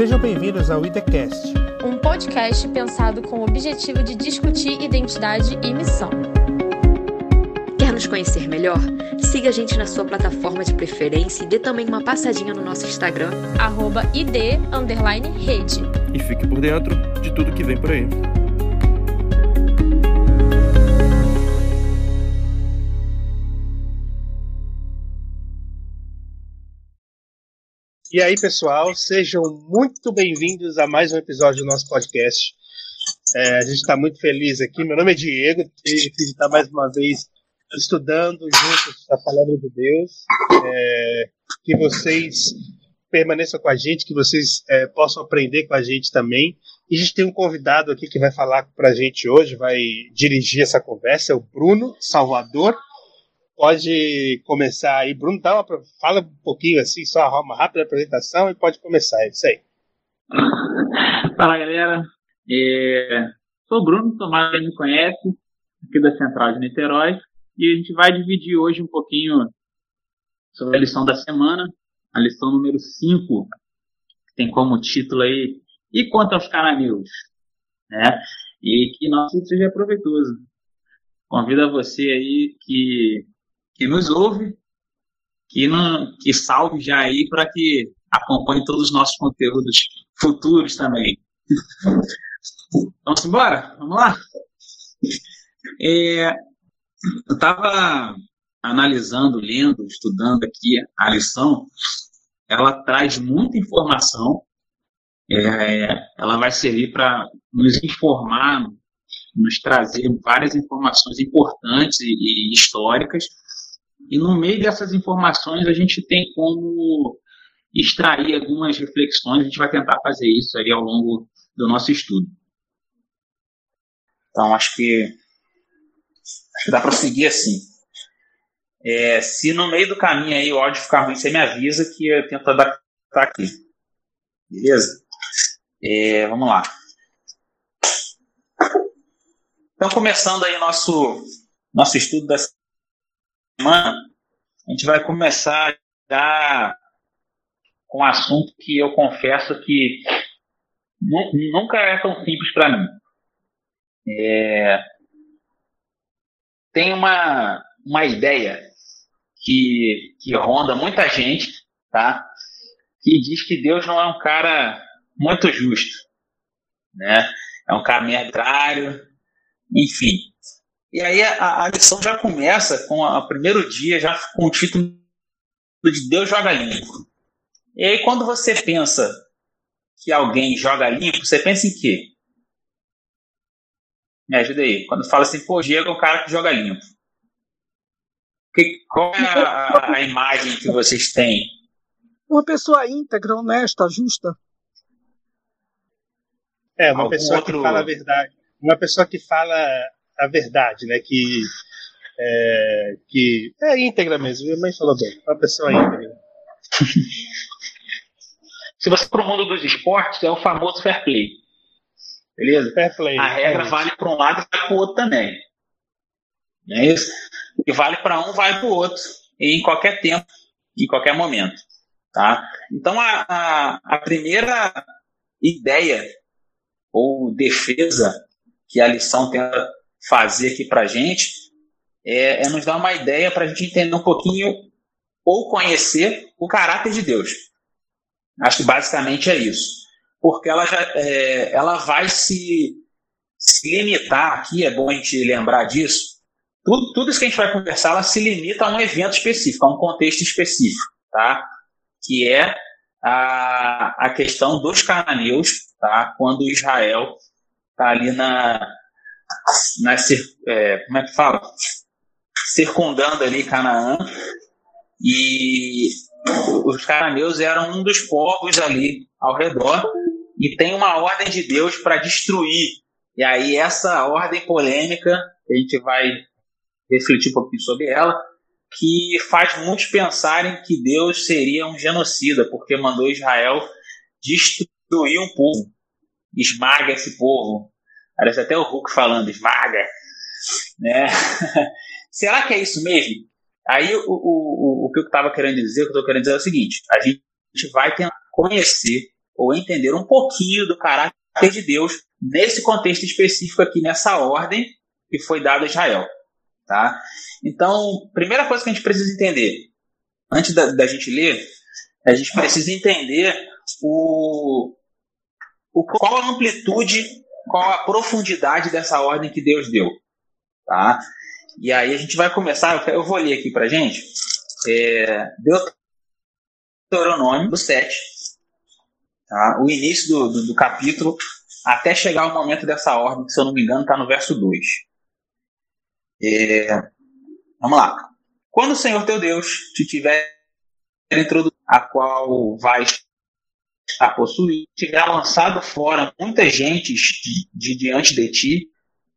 Sejam bem-vindos ao IDECast, um podcast pensado com o objetivo de discutir identidade e missão. Quer nos conhecer melhor? Siga a gente na sua plataforma de preferência e dê também uma passadinha no nosso Instagram, arroba id, rede. E fique por dentro de tudo que vem por aí. E aí, pessoal, sejam muito bem-vindos a mais um episódio do nosso podcast. É, a gente está muito feliz aqui. Meu nome é Diego e está mais uma vez estudando juntos a palavra de Deus. É, que vocês permaneçam com a gente, que vocês é, possam aprender com a gente também. E a gente tem um convidado aqui que vai falar para a gente hoje, vai dirigir essa conversa, é o Bruno Salvador pode começar aí. Bruno, dá uma, fala um pouquinho assim, só uma rápida apresentação e pode começar. É isso aí. Fala galera, é, sou o Bruno, Tomás me conhece, aqui da Central de Niterói, e a gente vai dividir hoje um pouquinho sobre a lição da semana, a lição número 5, que tem como título aí, e quanto aos cananeus, né? E que nosso seja proveitoso. Convido a você aí que que nos ouve, que, não, que salve já aí para que acompanhe todos os nossos conteúdos futuros também. Vamos embora? Vamos lá? É, eu estava analisando, lendo, estudando aqui a lição. Ela traz muita informação. É, ela vai servir para nos informar, nos trazer várias informações importantes e, e históricas e no meio dessas informações a gente tem como extrair algumas reflexões, a gente vai tentar fazer isso aí ao longo do nosso estudo. Então acho que, acho que dá para seguir assim. É, se no meio do caminho aí o áudio ficar ruim, você me avisa que eu tento adaptar aqui. Beleza? É, vamos lá. Então, começando aí nosso, nosso estudo dessa semana, a gente vai começar já com um assunto que eu confesso que nunca é tão simples para mim. É, tem uma, uma ideia que, que ronda muita gente, tá? Que diz que Deus não é um cara muito justo, né? É um cara meio arbitrário, enfim. E aí a, a lição já começa com o primeiro dia, já com o título de Deus joga limpo. E aí quando você pensa que alguém joga limpo, você pensa em quê? Me ajuda aí. Quando fala assim, pô, Diego é o cara que joga limpo. Que, qual é a, a, a imagem que vocês têm? Uma pessoa íntegra, honesta, justa. É, uma Algum pessoa outro... que fala a verdade. Uma pessoa que fala a verdade, né? Que é, que é íntegra mesmo. Minha mãe falou bem, uma pessoa íntegra. Se você para o mundo dos esportes, é o famoso fair play. Beleza? Fair play. A regra é vale para um lado e vale para o outro também. Não é isso? E vale para um, vale para o outro. E em qualquer tempo, em qualquer momento. Tá? Então, a, a, a primeira ideia ou defesa que a lição tenta fazer aqui para a gente é, é, nos dar uma ideia para a gente entender um pouquinho ou conhecer o caráter de Deus. Acho que basicamente é isso. Porque ela, já, é, ela vai se, se limitar aqui, é bom a gente lembrar disso. Tudo, tudo isso que a gente vai conversar, ela se limita a um evento específico, a um contexto específico, tá? Que é a, a questão dos cananeus, tá? Quando Israel está ali na, na, é, como é que fala? Circundando ali Canaã. E os cananeus eram um dos povos ali ao redor. E tem uma ordem de Deus para destruir. E aí, essa ordem polêmica, a gente vai refletir um pouquinho sobre ela, que faz muitos pensarem que Deus seria um genocida, porque mandou Israel destruir um povo, esmaga esse povo, Parece até o Hulk falando, esmaga. Né? Será que é isso mesmo? Aí o, o, o, que eu estava querendo dizer, o que eu estou querendo dizer é o seguinte: a gente vai tentar conhecer ou entender um pouquinho do caráter de Deus nesse contexto específico aqui, nessa ordem que foi dada a Israel. Tá? Então, primeira coisa que a gente precisa entender, antes da, da gente ler, a gente precisa entender o, o, qual a amplitude, qual a profundidade dessa ordem que Deus deu. Tá? E aí a gente vai começar, eu vou ler aqui para gente, é, Deuteronômio 7, tá? o início do, do, do capítulo, até chegar o momento dessa ordem, que se eu não me engano está no verso 2. É, vamos lá. Quando o Senhor teu Deus te tiver introduzido, a qual vais a possuir, tiver lançado fora muitas gentes de, de diante de ti,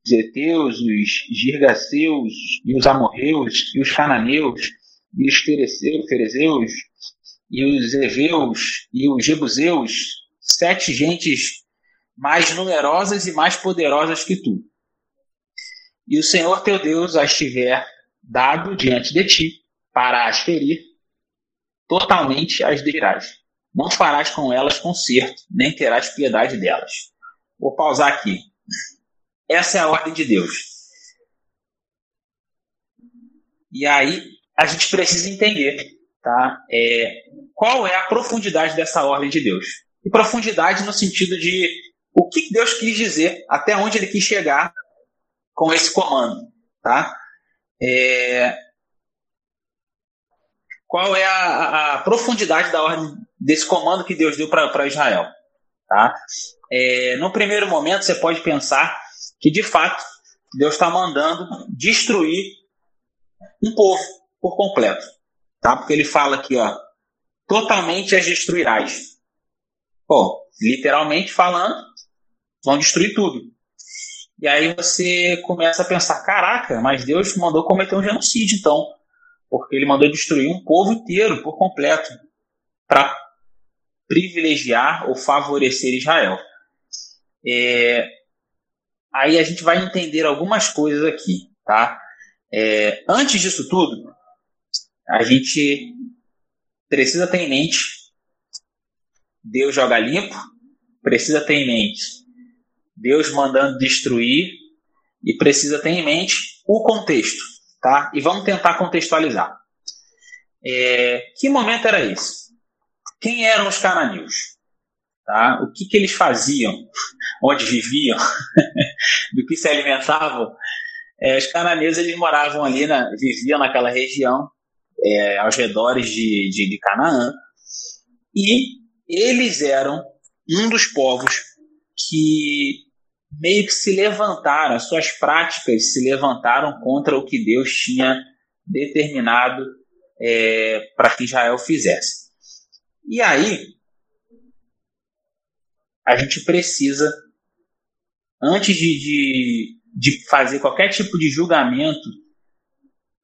os Eteus, os Girgaceus, e os Amorreus, e os Cananeus, e os Ferezeus, e os Eveus, e os Jebuseus, sete gentes mais numerosas e mais poderosas que tu. E o Senhor teu Deus as tiver dado diante de ti, para as ferir, totalmente as dirás. Não farás com elas conserto, nem terás piedade delas. Vou pausar aqui. Essa é a ordem de Deus. E aí a gente precisa entender, tá? É, qual é a profundidade dessa ordem de Deus? E profundidade no sentido de o que Deus quis dizer, até onde Ele quis chegar com esse comando, tá? É, qual é a, a, profundidade da ordem desse comando que Deus deu para Israel, tá? É, no primeiro momento você pode pensar que de fato Deus está mandando destruir um povo por completo, tá? Porque ele fala aqui, ó, totalmente as destruirás. Pô, literalmente falando, vão destruir tudo. E aí você começa a pensar, caraca, mas Deus mandou cometer um genocídio, então, porque ele mandou destruir um povo inteiro por completo para privilegiar ou favorecer Israel. É, aí a gente vai entender algumas coisas aqui, tá? É, antes disso tudo, a gente precisa ter em mente Deus joga limpo, precisa ter em mente Deus mandando destruir e precisa ter em mente o contexto, tá? E vamos tentar contextualizar. É, que momento era esse? Quem eram os cananeus? Tá? O que, que eles faziam? Onde viviam? Do que se alimentavam? É, os cananeus eles moravam ali, na, viviam naquela região, é, aos redores de, de, de Canaã, e eles eram um dos povos que meio que se levantaram, as suas práticas se levantaram contra o que Deus tinha determinado é, para que Israel fizesse. E aí, a gente precisa, antes de, de, de fazer qualquer tipo de julgamento,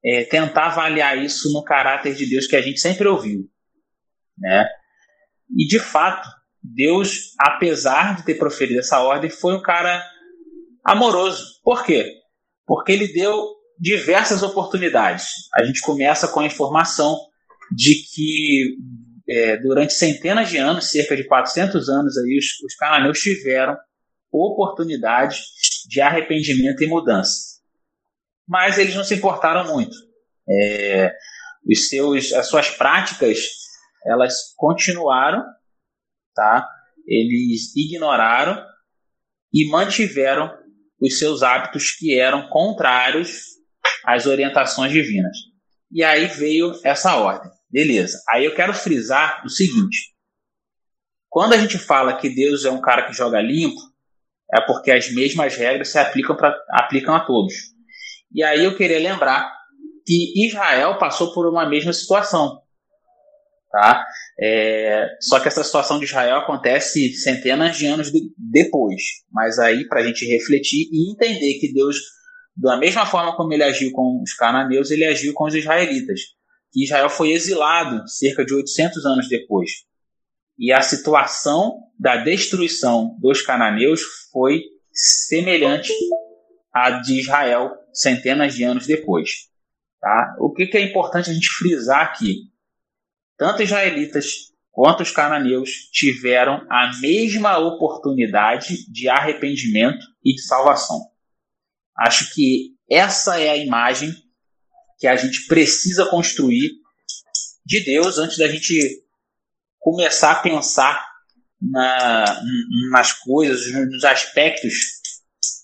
é, tentar avaliar isso no caráter de Deus que a gente sempre ouviu. Né? E de fato, Deus, apesar de ter proferido essa ordem, foi um cara amoroso. Por quê? Porque ele deu diversas oportunidades. A gente começa com a informação de que é, durante centenas de anos, cerca de 400 anos, aí, os, os cananeus tiveram oportunidade de arrependimento e mudança. Mas eles não se importaram muito. É, os seus, as suas práticas elas continuaram tá? Eles ignoraram e mantiveram os seus hábitos que eram contrários às orientações divinas. E aí veio essa ordem. Beleza. Aí eu quero frisar o seguinte: quando a gente fala que Deus é um cara que joga limpo, é porque as mesmas regras se aplicam, pra, aplicam a todos. E aí eu queria lembrar que Israel passou por uma mesma situação. Tá? É, só que essa situação de Israel acontece centenas de anos de, depois. Mas aí, para a gente refletir e entender que Deus, da mesma forma como ele agiu com os cananeus, ele agiu com os israelitas. Que Israel foi exilado cerca de 800 anos depois. E a situação da destruição dos cananeus foi semelhante à de Israel centenas de anos depois. Tá? O que, que é importante a gente frisar aqui? tanto israelitas quanto os cananeus tiveram a mesma oportunidade de arrependimento e de salvação. Acho que essa é a imagem que a gente precisa construir de Deus antes da gente começar a pensar na, nas coisas, nos aspectos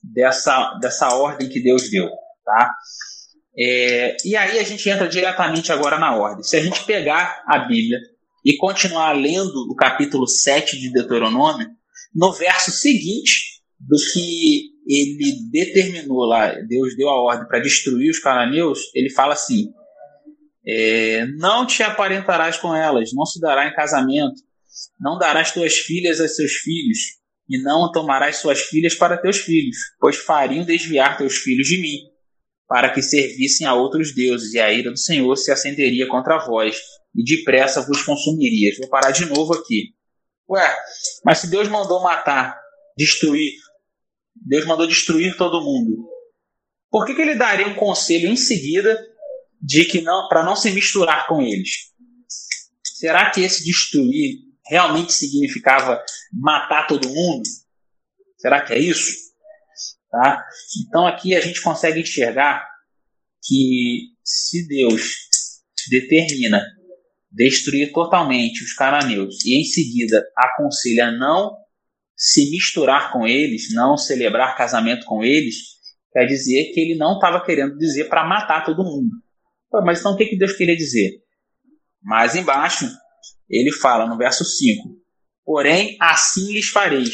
dessa, dessa ordem que Deus deu. Tá? É, e aí a gente entra diretamente agora na ordem. Se a gente pegar a Bíblia e continuar lendo o capítulo 7 de Deuteronômio, no verso seguinte do que ele determinou lá, Deus deu a ordem para destruir os cananeus, ele fala assim: é, Não te aparentarás com elas, não se dará em casamento, não darás tuas filhas a seus filhos, e não tomarás suas filhas para teus filhos, pois fariam desviar teus filhos de mim, para que servissem a outros deuses, e a ira do Senhor se acenderia contra vós, e depressa vos consumirias. Vou parar de novo aqui. Ué, mas se Deus mandou matar, destruir, Deus mandou destruir todo mundo, por que, que ele daria um conselho em seguida de que não para não se misturar com eles? Será que esse destruir realmente significava matar todo mundo? Será que é isso? Tá? Então aqui a gente consegue enxergar que se Deus determina destruir totalmente os cananeus e em seguida aconselha não se misturar com eles, não celebrar casamento com eles, quer dizer que ele não estava querendo dizer para matar todo mundo. Mas então o que, que Deus queria dizer? Mais embaixo, ele fala no verso 5: Porém, assim lhes fareis: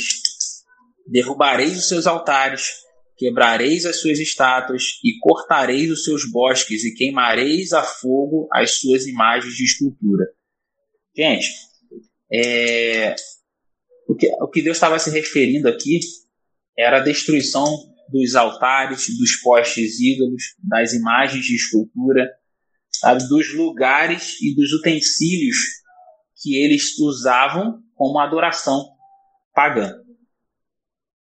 derrubareis os seus altares, quebrareis as suas estátuas e cortareis os seus bosques e queimareis a fogo as suas imagens de escultura. Gente, é, o, que, o que Deus estava se referindo aqui era a destruição dos altares, dos postes ídolos, das imagens de escultura, sabe, dos lugares e dos utensílios que eles usavam como adoração pagã.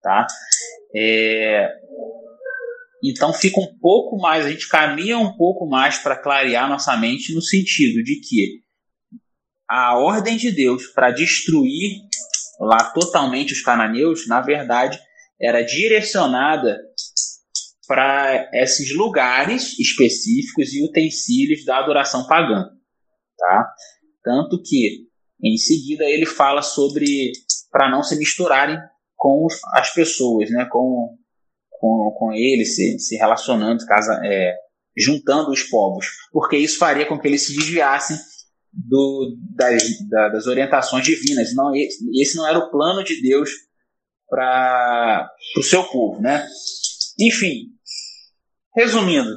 Tá? É, então fica um pouco mais, a gente caminha um pouco mais para clarear nossa mente no sentido de que a ordem de Deus para destruir lá totalmente os cananeus, na verdade, era direcionada para esses lugares específicos e utensílios da adoração pagã, tá? Tanto que em seguida ele fala sobre para não se misturarem com as pessoas, né? Com, com, com eles, se, se relacionando, casa, é, juntando os povos, porque isso faria com que eles se desviassem do, das, das orientações divinas. Não, esse não era o plano de Deus para o seu povo, né? Enfim, resumindo,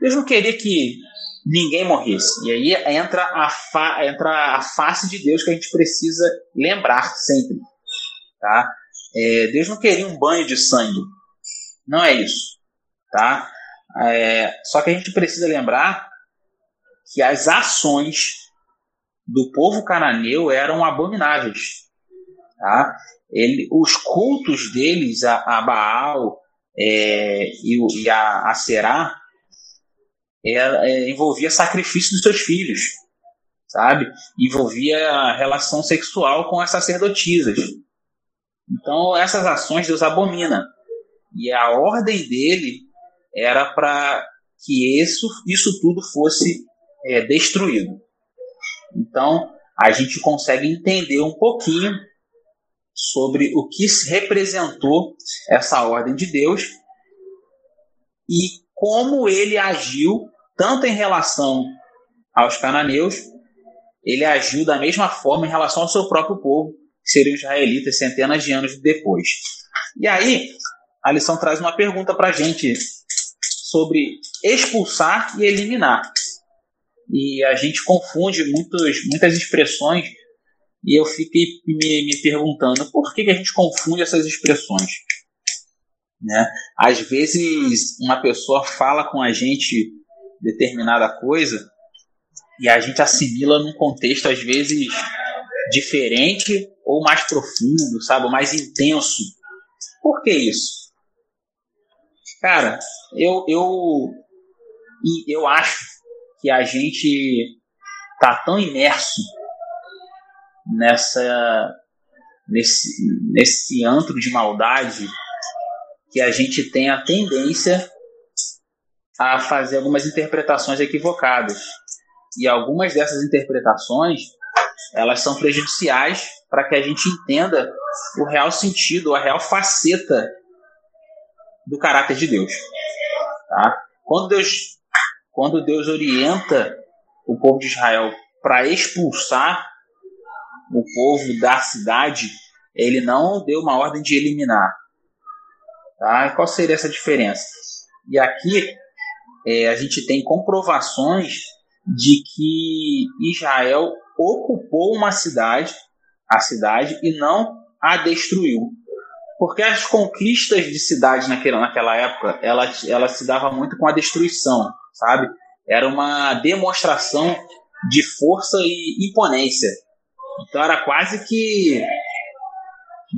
Deus não queria que ninguém morresse. E aí entra a, fa, entra a face de Deus que a gente precisa lembrar sempre. Tá? É, Deus não queria um banho de sangue. Não é isso. Tá? É, só que a gente precisa lembrar que as ações do povo cananeu eram abomináveis. Tá? Ele, os cultos deles a, a Baal é, e, e, a, a Será é, envolvia sacrifício dos seus filhos, sabe? Envolvia relação sexual com as sacerdotisas. Então essas ações Deus abomina. E a ordem dele era para que isso, isso tudo fosse é, destruído. Então, a gente consegue entender um pouquinho sobre o que representou essa ordem de Deus e como ele agiu tanto em relação aos cananeus, ele agiu da mesma forma em relação ao seu próprio povo, que seriam israelitas centenas de anos depois. E aí, a lição traz uma pergunta para a gente sobre expulsar e eliminar e a gente confunde muitos, muitas expressões e eu fiquei me, me perguntando por que, que a gente confunde essas expressões. Né? Às vezes uma pessoa fala com a gente determinada coisa e a gente assimila num contexto às vezes diferente ou mais profundo, sabe, mais intenso. Por que isso? Cara, eu eu eu acho que a gente tá tão imerso nessa nesse, nesse antro de maldade que a gente tem a tendência a fazer algumas interpretações equivocadas. E algumas dessas interpretações, elas são prejudiciais para que a gente entenda o real sentido, a real faceta do caráter de Deus. Tá? Quando Deus quando Deus orienta o povo de Israel para expulsar o povo da cidade, ele não deu uma ordem de eliminar. Tá? Qual seria essa diferença? E aqui é, a gente tem comprovações de que Israel ocupou uma cidade, a cidade, e não a destruiu. Porque as conquistas de cidade naquela, naquela época, ela, ela se dava muito com a destruição, sabe? Era uma demonstração de força e imponência. Então era quase que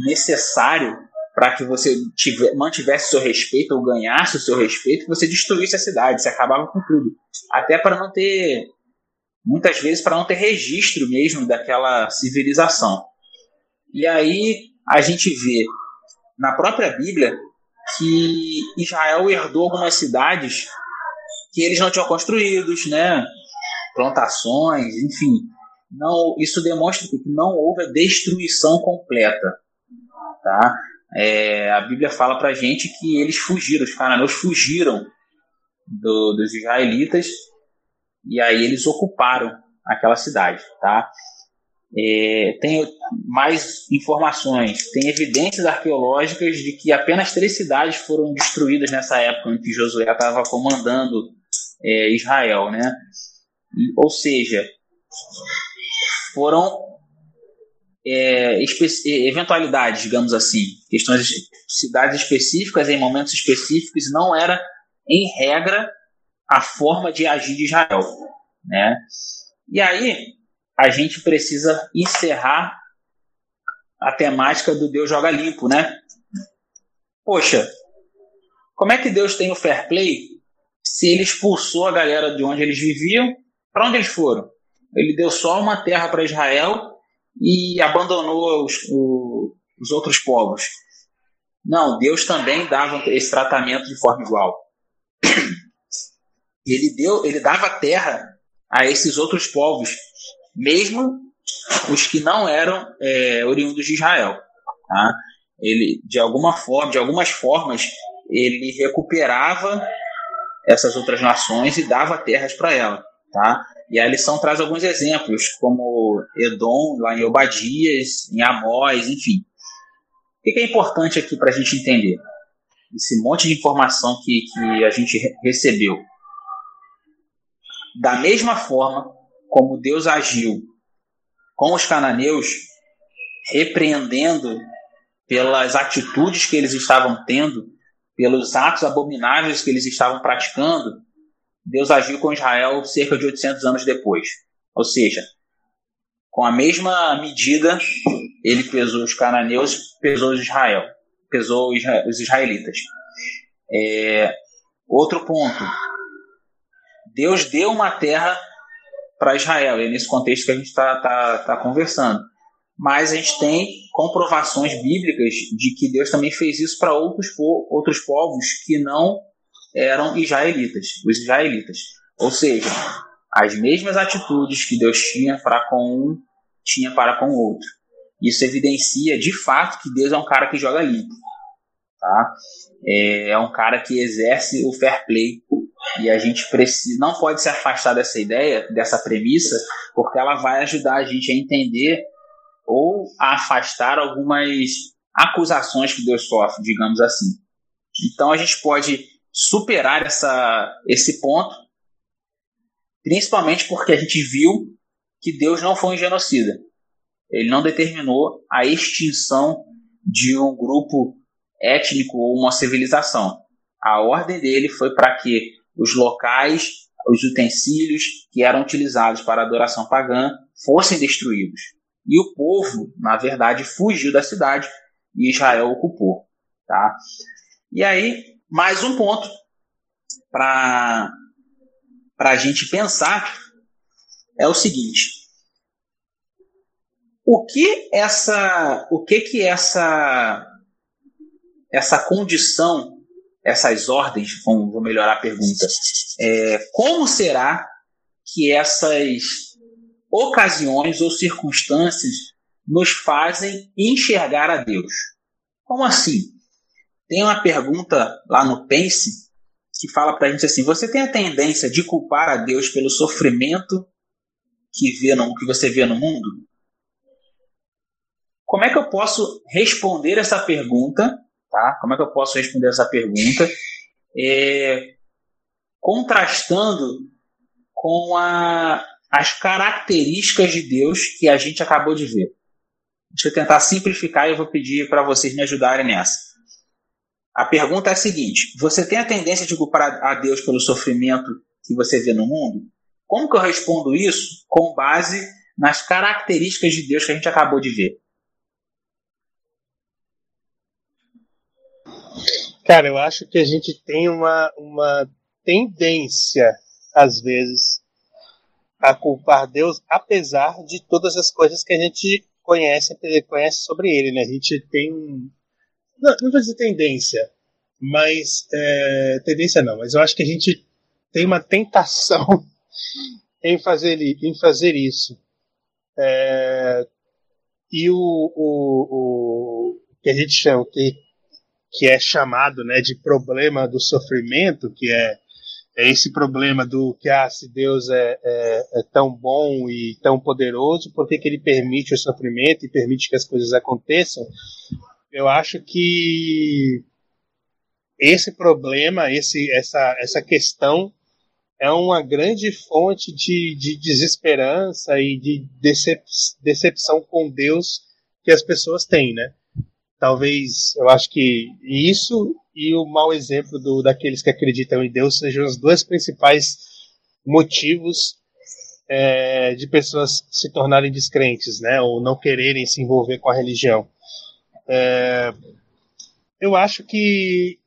necessário para que você tiver, mantivesse seu respeito ou ganhasse o seu respeito, você destruísse a cidade, você acabava com tudo. Até para não ter, muitas vezes, para não ter registro mesmo daquela civilização. E aí a gente vê na própria Bíblia que Israel herdou algumas cidades que eles não tinham construídos, né? Plantações, enfim. Não, isso demonstra que não houve a destruição completa, tá? É, a Bíblia fala para gente que eles fugiram, os cananeus fugiram do, dos israelitas e aí eles ocuparam aquela cidade, tá? É, tem mais informações, tem evidências arqueológicas de que apenas três cidades foram destruídas nessa época em que Josué estava comandando é, Israel, né? Ou seja, foram é, eventualidades, digamos assim, questões cidades específicas em momentos específicos, não era em regra a forma de agir de Israel, né? E aí a gente precisa encerrar a temática do Deus joga limpo, né? Poxa, como é que Deus tem o fair play se ele expulsou a galera de onde eles viviam? Para onde eles foram? Ele deu só uma terra para Israel e abandonou os, os outros povos. Não, Deus também dava esse tratamento de forma igual. Ele deu, ele dava terra a esses outros povos, mesmo os que não eram é, oriundos de Israel. Tá? Ele, de alguma forma, de algumas formas, ele recuperava essas outras nações e dava terras para elas. Tá? E a lição traz alguns exemplos, como Edom, lá em Obadias, em Amós, enfim. O que é importante aqui para a gente entender? Esse monte de informação que, que a gente recebeu. Da mesma forma como Deus agiu com os cananeus, repreendendo pelas atitudes que eles estavam tendo, pelos atos abomináveis que eles estavam praticando, Deus agiu com Israel cerca de 800 anos depois. Ou seja, com a mesma medida, ele pesou os cananeus, pesou Israel, pesou os israelitas. É, outro ponto. Deus deu uma terra para Israel, é nesse contexto que a gente está tá, tá conversando. Mas a gente tem comprovações bíblicas de que Deus também fez isso para outros, outros povos que não eram israelitas, os israelitas. Ou seja, as mesmas atitudes que Deus tinha para com um, tinha para com o outro. Isso evidencia de fato que Deus é um cara que joga limpo. Tá? É, é um cara que exerce o fair play. E a gente precisa, não pode se afastar dessa ideia, dessa premissa, porque ela vai ajudar a gente a entender ou a afastar algumas acusações que Deus sofre, digamos assim. Então a gente pode superar essa, esse ponto, principalmente porque a gente viu que Deus não foi um genocida. Ele não determinou a extinção de um grupo étnico ou uma civilização. A ordem dele foi para que os locais, os utensílios que eram utilizados para adoração pagã fossem destruídos. E o povo, na verdade, fugiu da cidade e Israel ocupou. Tá? E aí, mais um ponto para a gente pensar é o seguinte: o que essa, o que que essa, essa condição, essas ordens, vou melhorar a pergunta, é, como será que essas ocasiões ou circunstâncias nos fazem enxergar a Deus? Como assim? Tem uma pergunta lá no Pense que fala para a gente assim: você tem a tendência de culpar a Deus pelo sofrimento que, vê no, que você vê no mundo? Como é que eu posso responder essa pergunta? Tá? Como é que eu posso responder essa pergunta? É, contrastando com a, as características de Deus que a gente acabou de ver. Deixa eu tentar simplificar e eu vou pedir para vocês me ajudarem nessa. A pergunta é a seguinte: você tem a tendência de culpar a Deus pelo sofrimento que você vê no mundo? Como que eu respondo isso com base nas características de Deus que a gente acabou de ver? Cara, eu acho que a gente tem uma, uma tendência, às vezes, a culpar Deus, apesar de todas as coisas que a gente conhece, conhece sobre ele, né? A gente tem. Não, não vou dizer tendência, mas. É, tendência não, mas eu acho que a gente tem uma tentação em fazer, em fazer isso. É, e o, o, o que a gente chama, que que é chamado né, de problema do sofrimento, que é esse problema do que ah, se Deus é, é, é tão bom e tão poderoso, por que, que ele permite o sofrimento e permite que as coisas aconteçam? Eu acho que esse problema, esse, essa, essa questão é uma grande fonte de, de desesperança e de decep decepção com Deus que as pessoas têm, né? Talvez, eu acho que isso e o mau exemplo do, daqueles que acreditam em Deus sejam os dois principais motivos é, de pessoas se tornarem descrentes, né, ou não quererem se envolver com a religião. É, eu acho que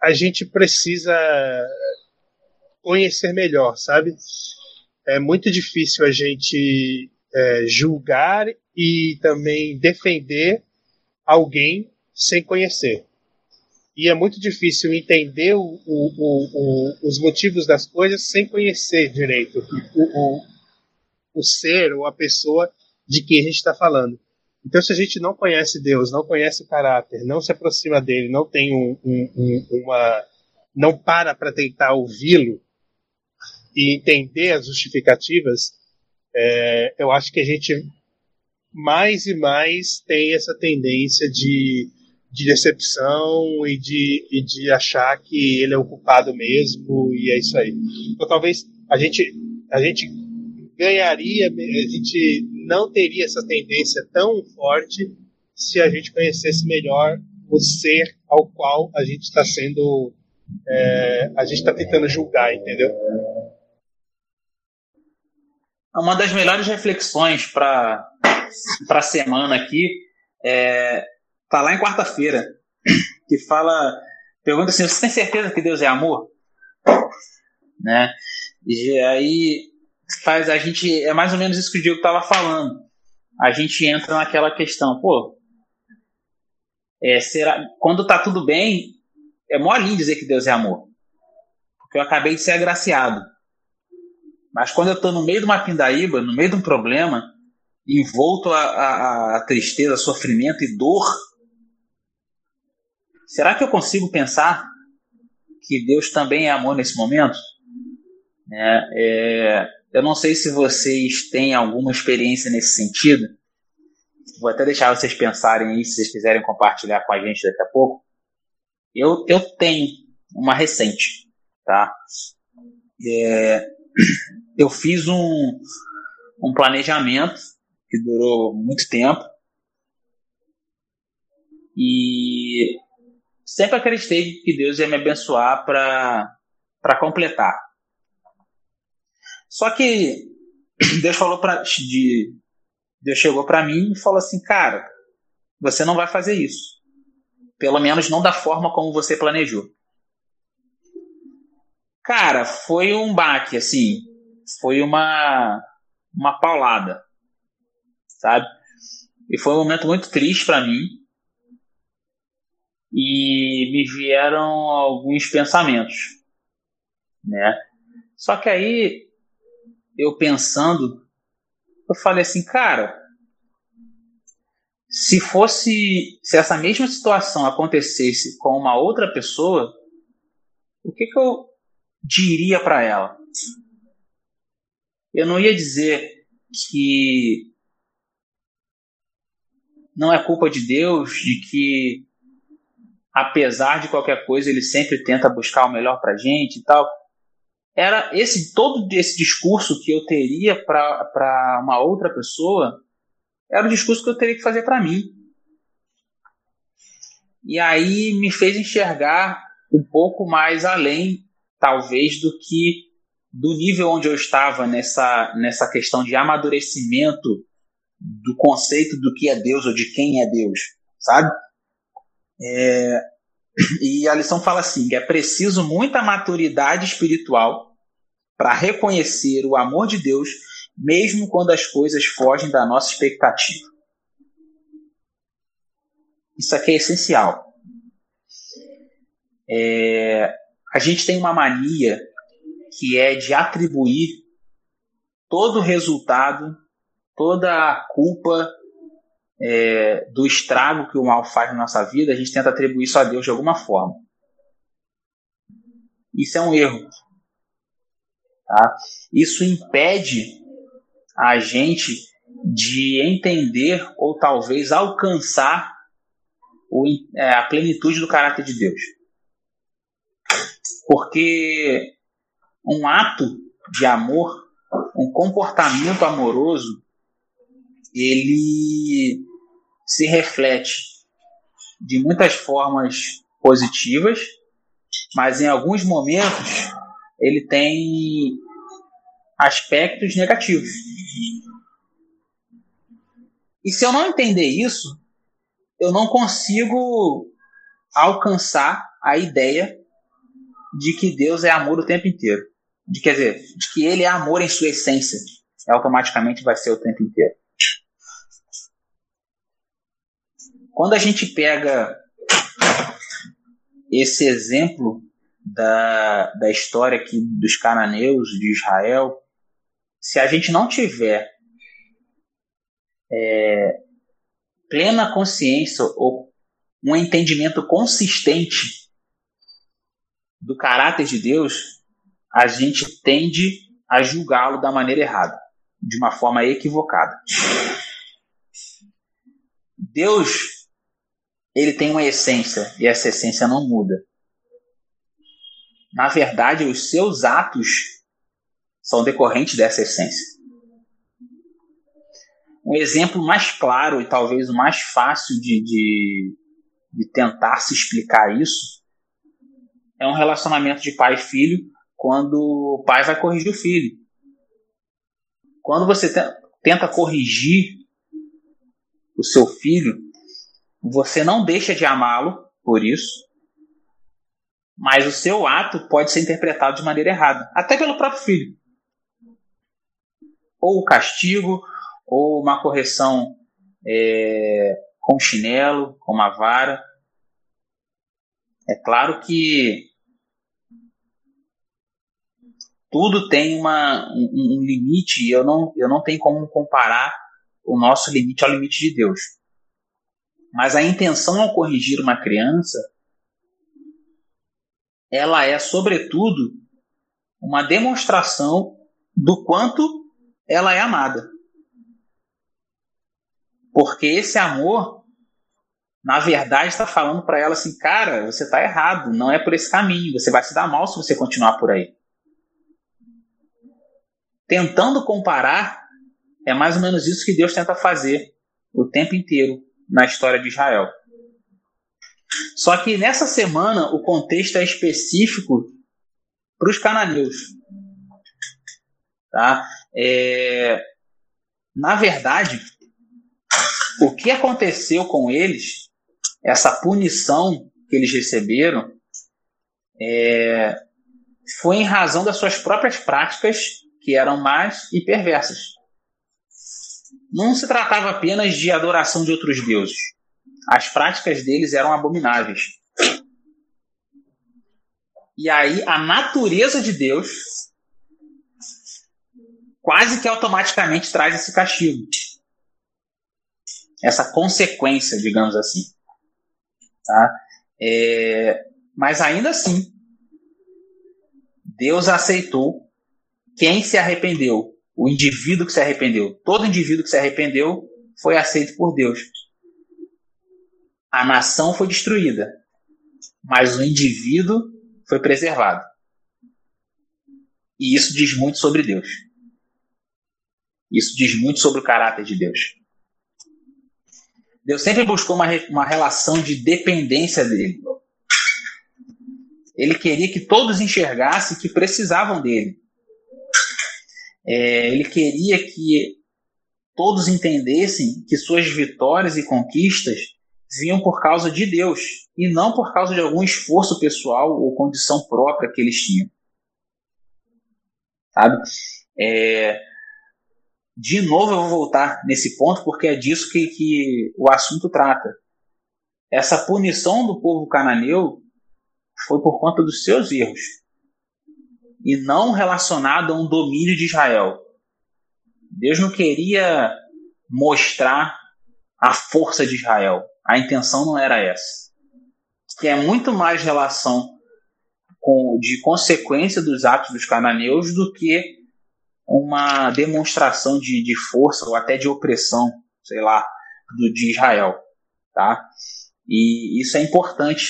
a gente precisa conhecer melhor, sabe? É muito difícil a gente é, julgar e também defender alguém sem conhecer. E é muito difícil entender o, o, os motivos das coisas sem conhecer direito o, ser ou a pessoa de quem a gente está falando. Então, se a gente não conhece Deus, não conhece o caráter, não se aproxima dele, não tem um, um, uma. não para para tentar ouvi-lo e entender as justificativas, é, eu acho que a gente mais e mais tem essa tendência de, de decepção e de, e de achar que ele é o culpado mesmo, e é isso aí. Então talvez a gente, a gente ganharia, a gente não teria essa tendência tão forte se a gente conhecesse melhor o ser ao qual a gente está sendo. É, a gente está tentando julgar, entendeu? Uma das melhores reflexões para para a semana aqui, é, tá lá em quarta-feira, que fala, pergunta assim, você tem certeza que Deus é amor? Né? E aí faz a gente, é mais ou menos isso que o Diego estava falando. A gente entra naquela questão, pô, é, será, quando tá tudo bem, é molinho dizer que Deus é amor. Porque eu acabei de ser agraciado. Mas quando eu estou no meio de uma pindaíba, no meio de um problema, envolto a, a, a tristeza, sofrimento e dor, será que eu consigo pensar que Deus também é amor nesse momento? É, é, eu não sei se vocês têm alguma experiência nesse sentido. Vou até deixar vocês pensarem aí, se vocês quiserem compartilhar com a gente daqui a pouco. Eu, eu tenho uma recente, tá? É, eu fiz um, um planejamento que durou muito tempo. E sempre acreditei que Deus ia me abençoar para completar. Só que Deus falou para de Deus chegou para mim e falou assim, cara, você não vai fazer isso. Pelo menos não da forma como você planejou. Cara, foi um baque, assim. Foi uma, uma paulada sabe? E foi um momento muito triste para mim. E me vieram alguns pensamentos, né? Só que aí eu pensando, eu falei assim, cara, se fosse, se essa mesma situação acontecesse com uma outra pessoa, o que, que eu diria para ela? Eu não ia dizer que não é culpa de Deus, de que apesar de qualquer coisa ele sempre tenta buscar o melhor para gente e tal. Era esse todo esse discurso que eu teria para uma outra pessoa era o discurso que eu teria que fazer para mim. E aí me fez enxergar um pouco mais além, talvez, do que do nível onde eu estava nessa, nessa questão de amadurecimento do conceito do que é Deus ou de quem é Deus, sabe? É, e a lição fala assim: que é preciso muita maturidade espiritual para reconhecer o amor de Deus, mesmo quando as coisas fogem da nossa expectativa. Isso aqui é essencial. É, a gente tem uma mania que é de atribuir todo o resultado, toda a culpa é, do estrago que o mal faz na nossa vida, a gente tenta atribuir isso a Deus de alguma forma. Isso é um erro. Tá? Isso impede a gente de entender ou talvez alcançar o, é, a plenitude do caráter de Deus. Porque um ato de amor, um comportamento amoroso, ele se reflete de muitas formas positivas, mas em alguns momentos ele tem aspectos negativos. E se eu não entender isso, eu não consigo alcançar a ideia de que Deus é amor o tempo inteiro. De, quer dizer, de que ele é amor em sua essência. Automaticamente vai ser o tempo inteiro. Quando a gente pega esse exemplo da, da história aqui dos cananeus, de Israel, se a gente não tiver é, plena consciência ou um entendimento consistente do caráter de Deus, a gente tende a julgá-lo da maneira errada, de uma forma equivocada. Deus, ele tem uma essência e essa essência não muda. Na verdade, os seus atos são decorrentes dessa essência. Um exemplo mais claro e talvez o mais fácil de, de, de tentar se explicar isso é um relacionamento de pai e filho quando o pai vai corrigir o filho. Quando você tenta corrigir o seu filho, você não deixa de amá-lo por isso, mas o seu ato pode ser interpretado de maneira errada, até pelo próprio filho. Ou o castigo, ou uma correção é, com chinelo, com uma vara. É claro que tudo tem uma, um, um limite e eu não, eu não tenho como comparar o nosso limite ao limite de Deus. Mas a intenção ao corrigir uma criança, ela é, sobretudo, uma demonstração do quanto ela é amada. Porque esse amor, na verdade, está falando para ela assim: cara, você está errado, não é por esse caminho, você vai se dar mal se você continuar por aí tentando comparar, é mais ou menos isso que Deus tenta fazer o tempo inteiro na história de Israel. Só que nessa semana o contexto é específico para os cananeus. Tá? É, na verdade, o que aconteceu com eles, essa punição que eles receberam, é, foi em razão das suas próprias práticas que eram más e perversas. Não se tratava apenas de adoração de outros deuses. As práticas deles eram abomináveis. E aí a natureza de Deus quase que automaticamente traz esse castigo. Essa consequência, digamos assim. Tá? É, mas ainda assim, Deus aceitou quem se arrependeu, o indivíduo que se arrependeu. Todo indivíduo que se arrependeu foi aceito por Deus. A nação foi destruída, mas o indivíduo foi preservado. E isso diz muito sobre Deus. Isso diz muito sobre o caráter de Deus. Deus sempre buscou uma, uma relação de dependência dele. Ele queria que todos enxergassem que precisavam dele. É, ele queria que todos entendessem que suas vitórias e conquistas vinham por causa de Deus e não por causa de algum esforço pessoal ou condição própria que eles tinham. Sabe? É, de novo eu vou voltar nesse ponto porque é disso que, que o assunto trata. Essa punição do povo cananeu foi por conta dos seus erros e não relacionado a um domínio de Israel. Deus não queria mostrar a força de Israel. A intenção não era essa. Que é muito mais relação com, de consequência dos atos dos cananeus do que uma demonstração de, de força ou até de opressão, sei lá, do, de Israel. Tá? E isso é importante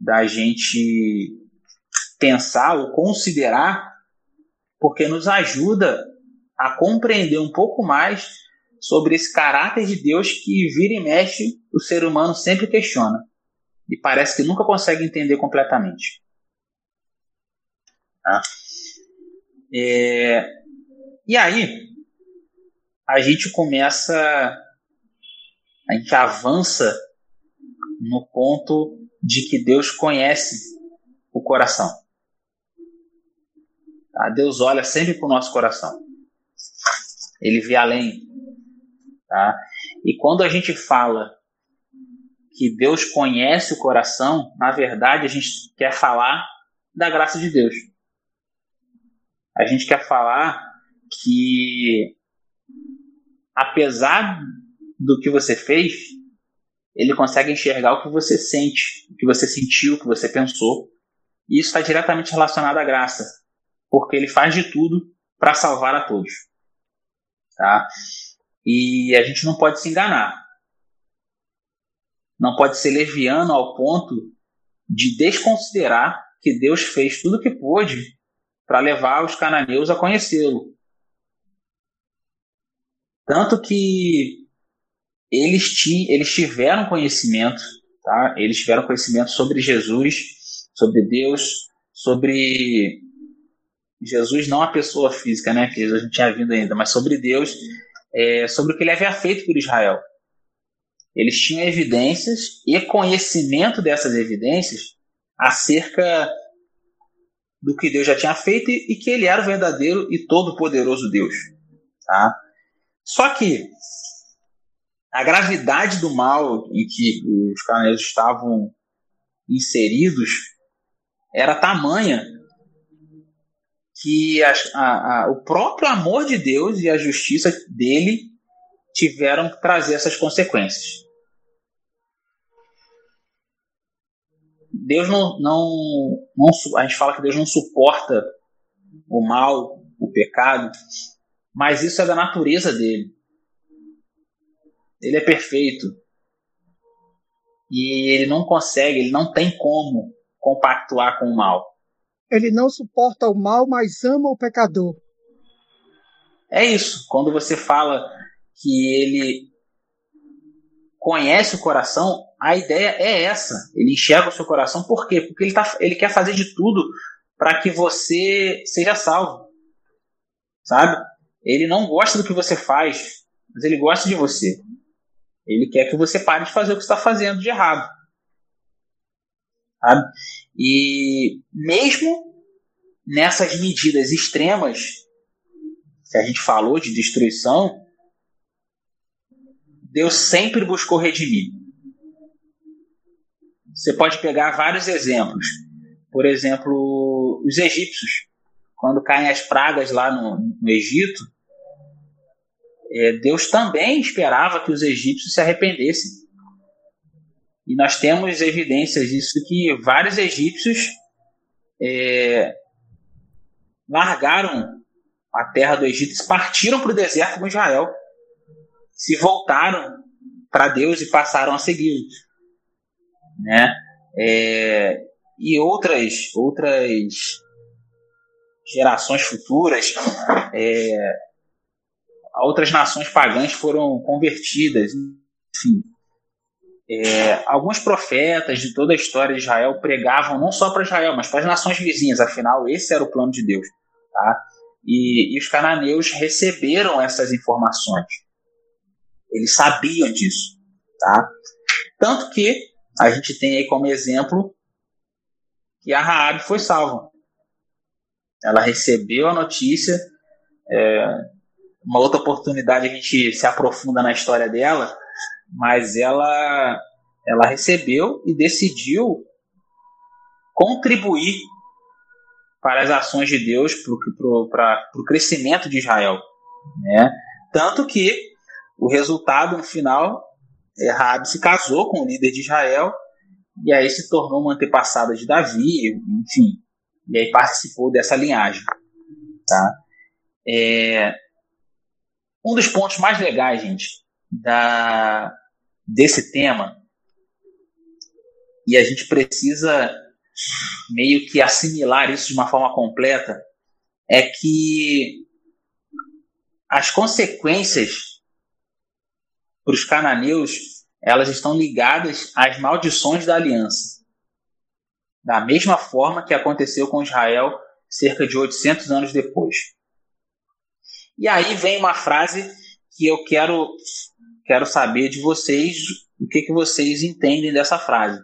da gente pensar ou considerar, porque nos ajuda a compreender um pouco mais sobre esse caráter de Deus que vira e mexe o ser humano sempre questiona e parece que nunca consegue entender completamente. Tá? É, e aí a gente começa, a gente avança no ponto de que Deus conhece o coração. Tá? Deus olha sempre para o nosso coração. Ele vê além. Tá? E quando a gente fala que Deus conhece o coração, na verdade a gente quer falar da graça de Deus. A gente quer falar que, apesar do que você fez, ele consegue enxergar o que você sente, o que você sentiu, o que você pensou. E isso está diretamente relacionado à graça porque ele faz de tudo para salvar a todos. Tá? E a gente não pode se enganar. Não pode ser leviano ao ponto de desconsiderar que Deus fez tudo o que pôde para levar os cananeus a conhecê-lo. Tanto que eles, eles tiveram conhecimento, tá? eles tiveram conhecimento sobre Jesus, sobre Deus, sobre Jesus não a pessoa física, né, que Jesus não tinha vindo ainda, mas sobre Deus, é, sobre o que ele havia feito por Israel. Eles tinham evidências e conhecimento dessas evidências acerca do que Deus já tinha feito e, que ele era o verdadeiro e todo-poderoso Deus. Tá? Só que a gravidade do mal em que os cananeus estavam inseridos era tamanha que a, a, a, o próprio amor de Deus e a justiça dele tiveram que trazer essas consequências. Deus não, não, não, a gente fala que Deus não suporta o mal, o pecado, mas isso é da natureza dele. Ele é perfeito. E ele não consegue, ele não tem como compactuar com o mal. Ele não suporta o mal, mas ama o pecador. É isso. Quando você fala que ele conhece o coração, a ideia é essa. Ele enxerga o seu coração, por quê? Porque ele, tá, ele quer fazer de tudo para que você seja salvo. Sabe? Ele não gosta do que você faz, mas ele gosta de você. Ele quer que você pare de fazer o que está fazendo de errado. Sabe? E mesmo nessas medidas extremas que a gente falou de destruição, Deus sempre buscou redimir. Você pode pegar vários exemplos. Por exemplo, os egípcios. Quando caem as pragas lá no, no Egito, é, Deus também esperava que os egípcios se arrependessem. E nós temos evidências disso que vários egípcios é, largaram a terra do Egito, partiram para o deserto com Israel, se voltaram para Deus e passaram a segui-lo, né? É, e outras outras gerações futuras, é, outras nações pagãs foram convertidas, enfim. É, alguns profetas de toda a história de Israel pregavam não só para Israel, mas para as nações vizinhas, afinal, esse era o plano de Deus. Tá? E, e os cananeus receberam essas informações. Eles sabiam disso. Tá? Tanto que a gente tem aí como exemplo que a Raabe foi salva. Ela recebeu a notícia. É, uma outra oportunidade a gente se aprofunda na história dela, mas ela ela recebeu e decidiu contribuir para as ações de Deus para o crescimento de Israel. Né? Tanto que o resultado no final, Rabi se casou com o líder de Israel e aí se tornou uma antepassada de Davi, enfim, e aí participou dessa linhagem. Tá? É, um dos pontos mais legais, gente, da, desse tema, e a gente precisa meio que assimilar isso de uma forma completa, é que as consequências para os cananeus elas estão ligadas às maldições da aliança. Da mesma forma que aconteceu com Israel cerca de 800 anos depois. E aí vem uma frase que eu quero, quero saber de vocês o que, que vocês entendem dessa frase.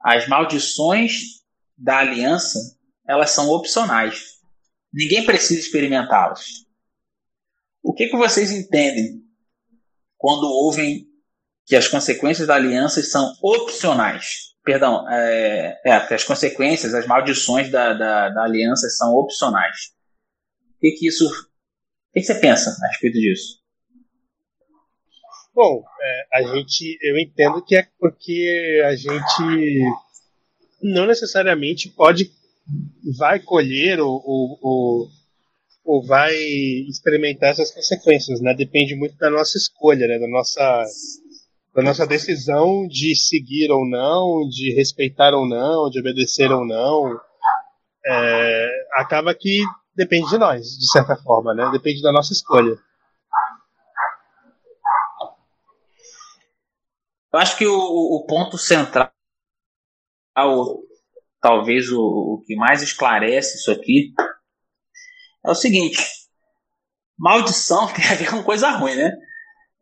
As maldições da aliança, elas são opcionais. Ninguém precisa experimentá-las. O que, que vocês entendem quando ouvem que as consequências da aliança são opcionais? Perdão, é, é, que as consequências, as maldições da, da, da aliança são opcionais. O que, que isso. O que, que você pensa a respeito disso? Bom, é, a gente, eu entendo que é porque a gente não necessariamente pode, vai colher ou, ou, ou, ou vai experimentar essas consequências, né? Depende muito da nossa escolha, né? Da nossa, da nossa decisão de seguir ou não, de respeitar ou não, de obedecer ou não. É, acaba que depende de nós, de certa forma, né? Depende da nossa escolha. Eu acho que o, o ponto central, talvez o, o que mais esclarece isso aqui, é o seguinte: maldição tem a ver com coisa ruim, né?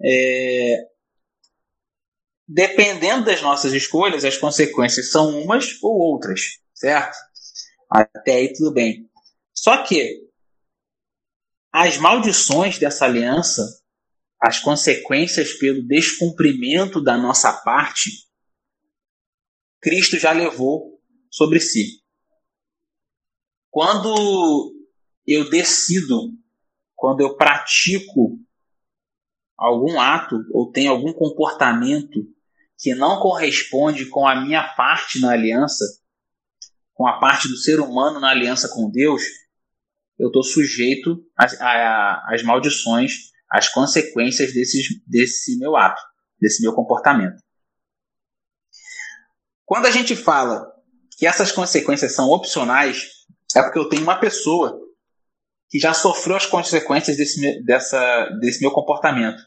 É, dependendo das nossas escolhas, as consequências são umas ou outras, certo? Até aí tudo bem. Só que as maldições dessa aliança as consequências pelo descumprimento da nossa parte, Cristo já levou sobre si. Quando eu decido, quando eu pratico algum ato ou tenho algum comportamento que não corresponde com a minha parte na aliança, com a parte do ser humano na aliança com Deus, eu estou sujeito às maldições as consequências desse, desse meu ato, desse meu comportamento. Quando a gente fala que essas consequências são opcionais, é porque eu tenho uma pessoa que já sofreu as consequências desse, dessa, desse meu comportamento.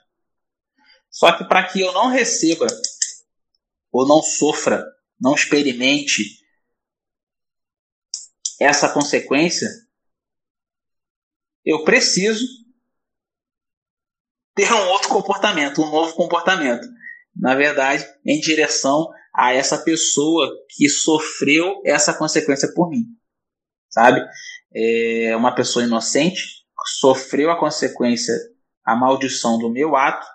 Só que para que eu não receba ou não sofra, não experimente essa consequência, eu preciso ter um outro comportamento, um novo comportamento. Na verdade, em direção a essa pessoa que sofreu essa consequência por mim. Sabe? É uma pessoa inocente sofreu a consequência, a maldição do meu ato,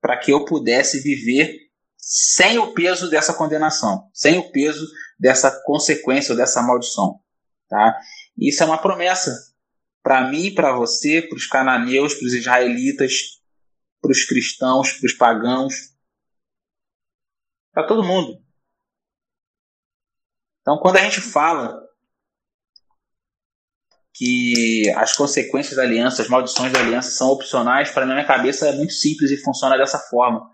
para que eu pudesse viver sem o peso dessa condenação, sem o peso dessa consequência dessa maldição. Tá? Isso é uma promessa para mim, para você, para os cananeus, para os israelitas, para os cristãos, para os pagãos, para todo mundo. Então, quando a gente fala que as consequências da aliança, as maldições da aliança são opcionais, para minha cabeça é muito simples e funciona dessa forma.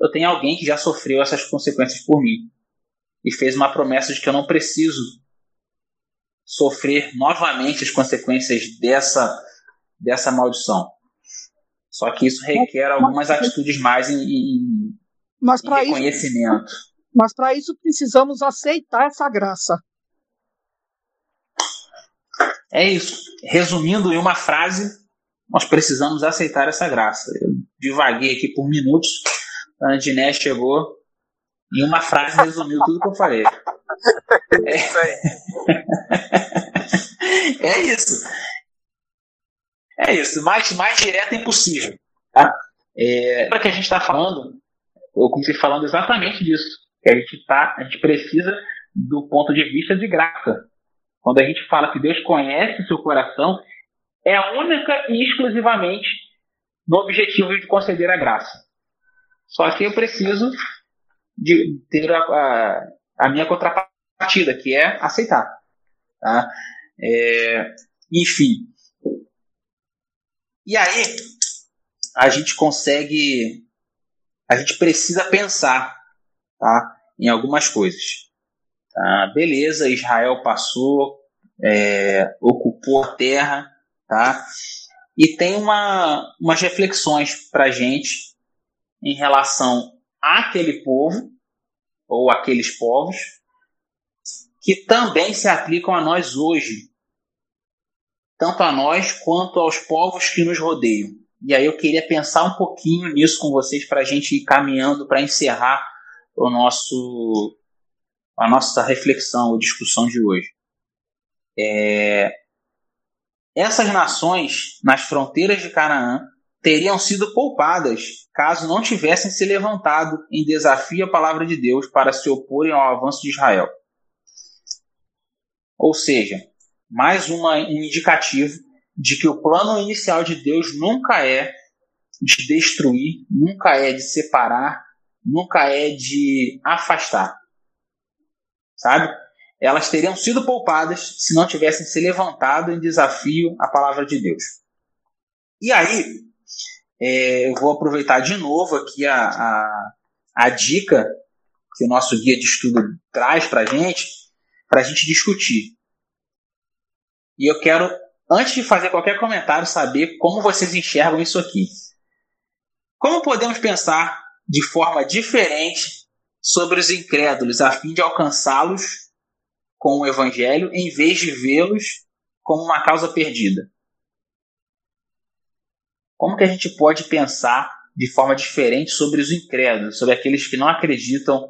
Eu tenho alguém que já sofreu essas consequências por mim e fez uma promessa de que eu não preciso sofrer novamente as consequências dessa, dessa maldição. Só que isso requer algumas atitudes mais em, em, mas em reconhecimento. Isso, mas para isso precisamos aceitar essa graça. É isso. Resumindo em uma frase, nós precisamos aceitar essa graça. Eu divaguei aqui por minutos. A Andiné chegou em uma frase resumiu tudo que eu falei. É isso aí. é isso. É isso. Mais, mais direto impossível. Tá? É, que a gente está falando, eu comecei falando exatamente disso. Que a gente, tá, a gente precisa do ponto de vista de graça. Quando a gente fala que Deus conhece o seu coração, é única e exclusivamente no objetivo de conceder a graça. Só que eu preciso de ter a, a, a minha contrapartida, que é aceitar. Tá? É, enfim. E aí, a gente consegue. A gente precisa pensar tá, em algumas coisas. Tá? Beleza, Israel passou, é, ocupou a terra, tá? e tem uma, umas reflexões para gente em relação àquele povo, ou aqueles povos, que também se aplicam a nós hoje, tanto a nós quanto aos povos que nos rodeiam. E aí eu queria pensar um pouquinho nisso com vocês para a gente ir caminhando para encerrar o nosso a nossa reflexão ou discussão de hoje. É... Essas nações nas fronteiras de Canaã teriam sido poupadas caso não tivessem se levantado em desafio à palavra de Deus para se oporem ao avanço de Israel. Ou seja, mais uma, um indicativo de que o plano inicial de Deus nunca é de destruir, nunca é de separar, nunca é de afastar. Sabe? Elas teriam sido poupadas se não tivessem se levantado em desafio à palavra de Deus. E aí, é, eu vou aproveitar de novo aqui a, a, a dica que o nosso guia de estudo traz para a gente, para a gente discutir. E eu quero, antes de fazer qualquer comentário, saber como vocês enxergam isso aqui. Como podemos pensar de forma diferente sobre os incrédulos a fim de alcançá-los com o evangelho em vez de vê-los como uma causa perdida? Como que a gente pode pensar de forma diferente sobre os incrédulos, sobre aqueles que não acreditam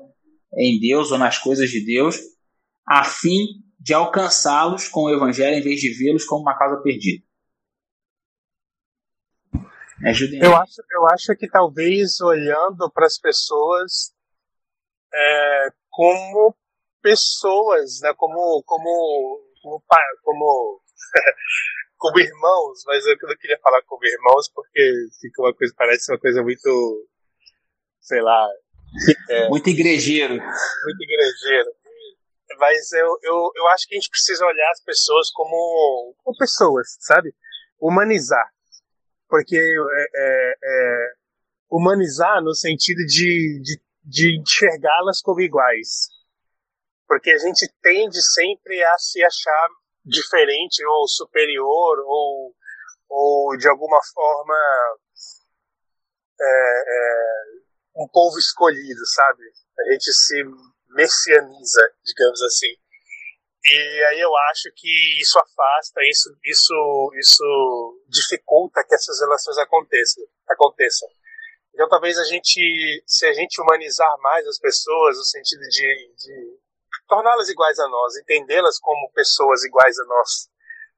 em Deus ou nas coisas de Deus, a fim de alcançá-los com o Evangelho em vez de vê-los como uma causa perdida? Eu acho, eu acho que talvez olhando para as pessoas é, como pessoas, né, como, como, como, como como irmãos, mas eu não queria falar como irmãos porque fica uma coisa, parece uma coisa muito, sei lá. É, muito igrejeiro. Muito igrejeiro. Mas eu, eu, eu acho que a gente precisa olhar as pessoas como, como pessoas, sabe? Humanizar. Porque é, é, é humanizar no sentido de, de, de enxergá-las como iguais. Porque a gente tende sempre a se achar diferente ou superior ou, ou de alguma forma é, é, um povo escolhido, sabe? A gente se messianiza, digamos assim. E aí eu acho que isso afasta, isso, isso, isso dificulta que essas relações aconteçam. aconteçam. Então talvez a gente, se a gente humanizar mais as pessoas, no sentido de, de torná-las iguais a nós, entendê-las como pessoas iguais a nós,